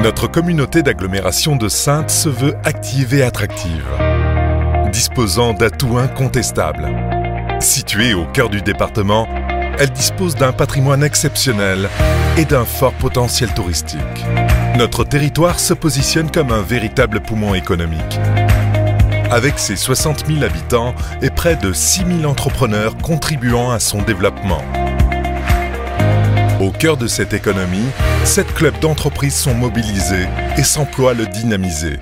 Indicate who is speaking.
Speaker 1: Notre communauté d'agglomération de Sainte se veut active et attractive, disposant d'atouts incontestables. Située au cœur du département, elle dispose d'un patrimoine exceptionnel et d'un fort potentiel touristique. Notre territoire se positionne comme un véritable poumon économique. Avec ses 60 000 habitants et près de 6 000 entrepreneurs contribuant à son développement. Au cœur de cette économie, sept clubs d'entreprises sont mobilisés et s'emploient à le dynamiser.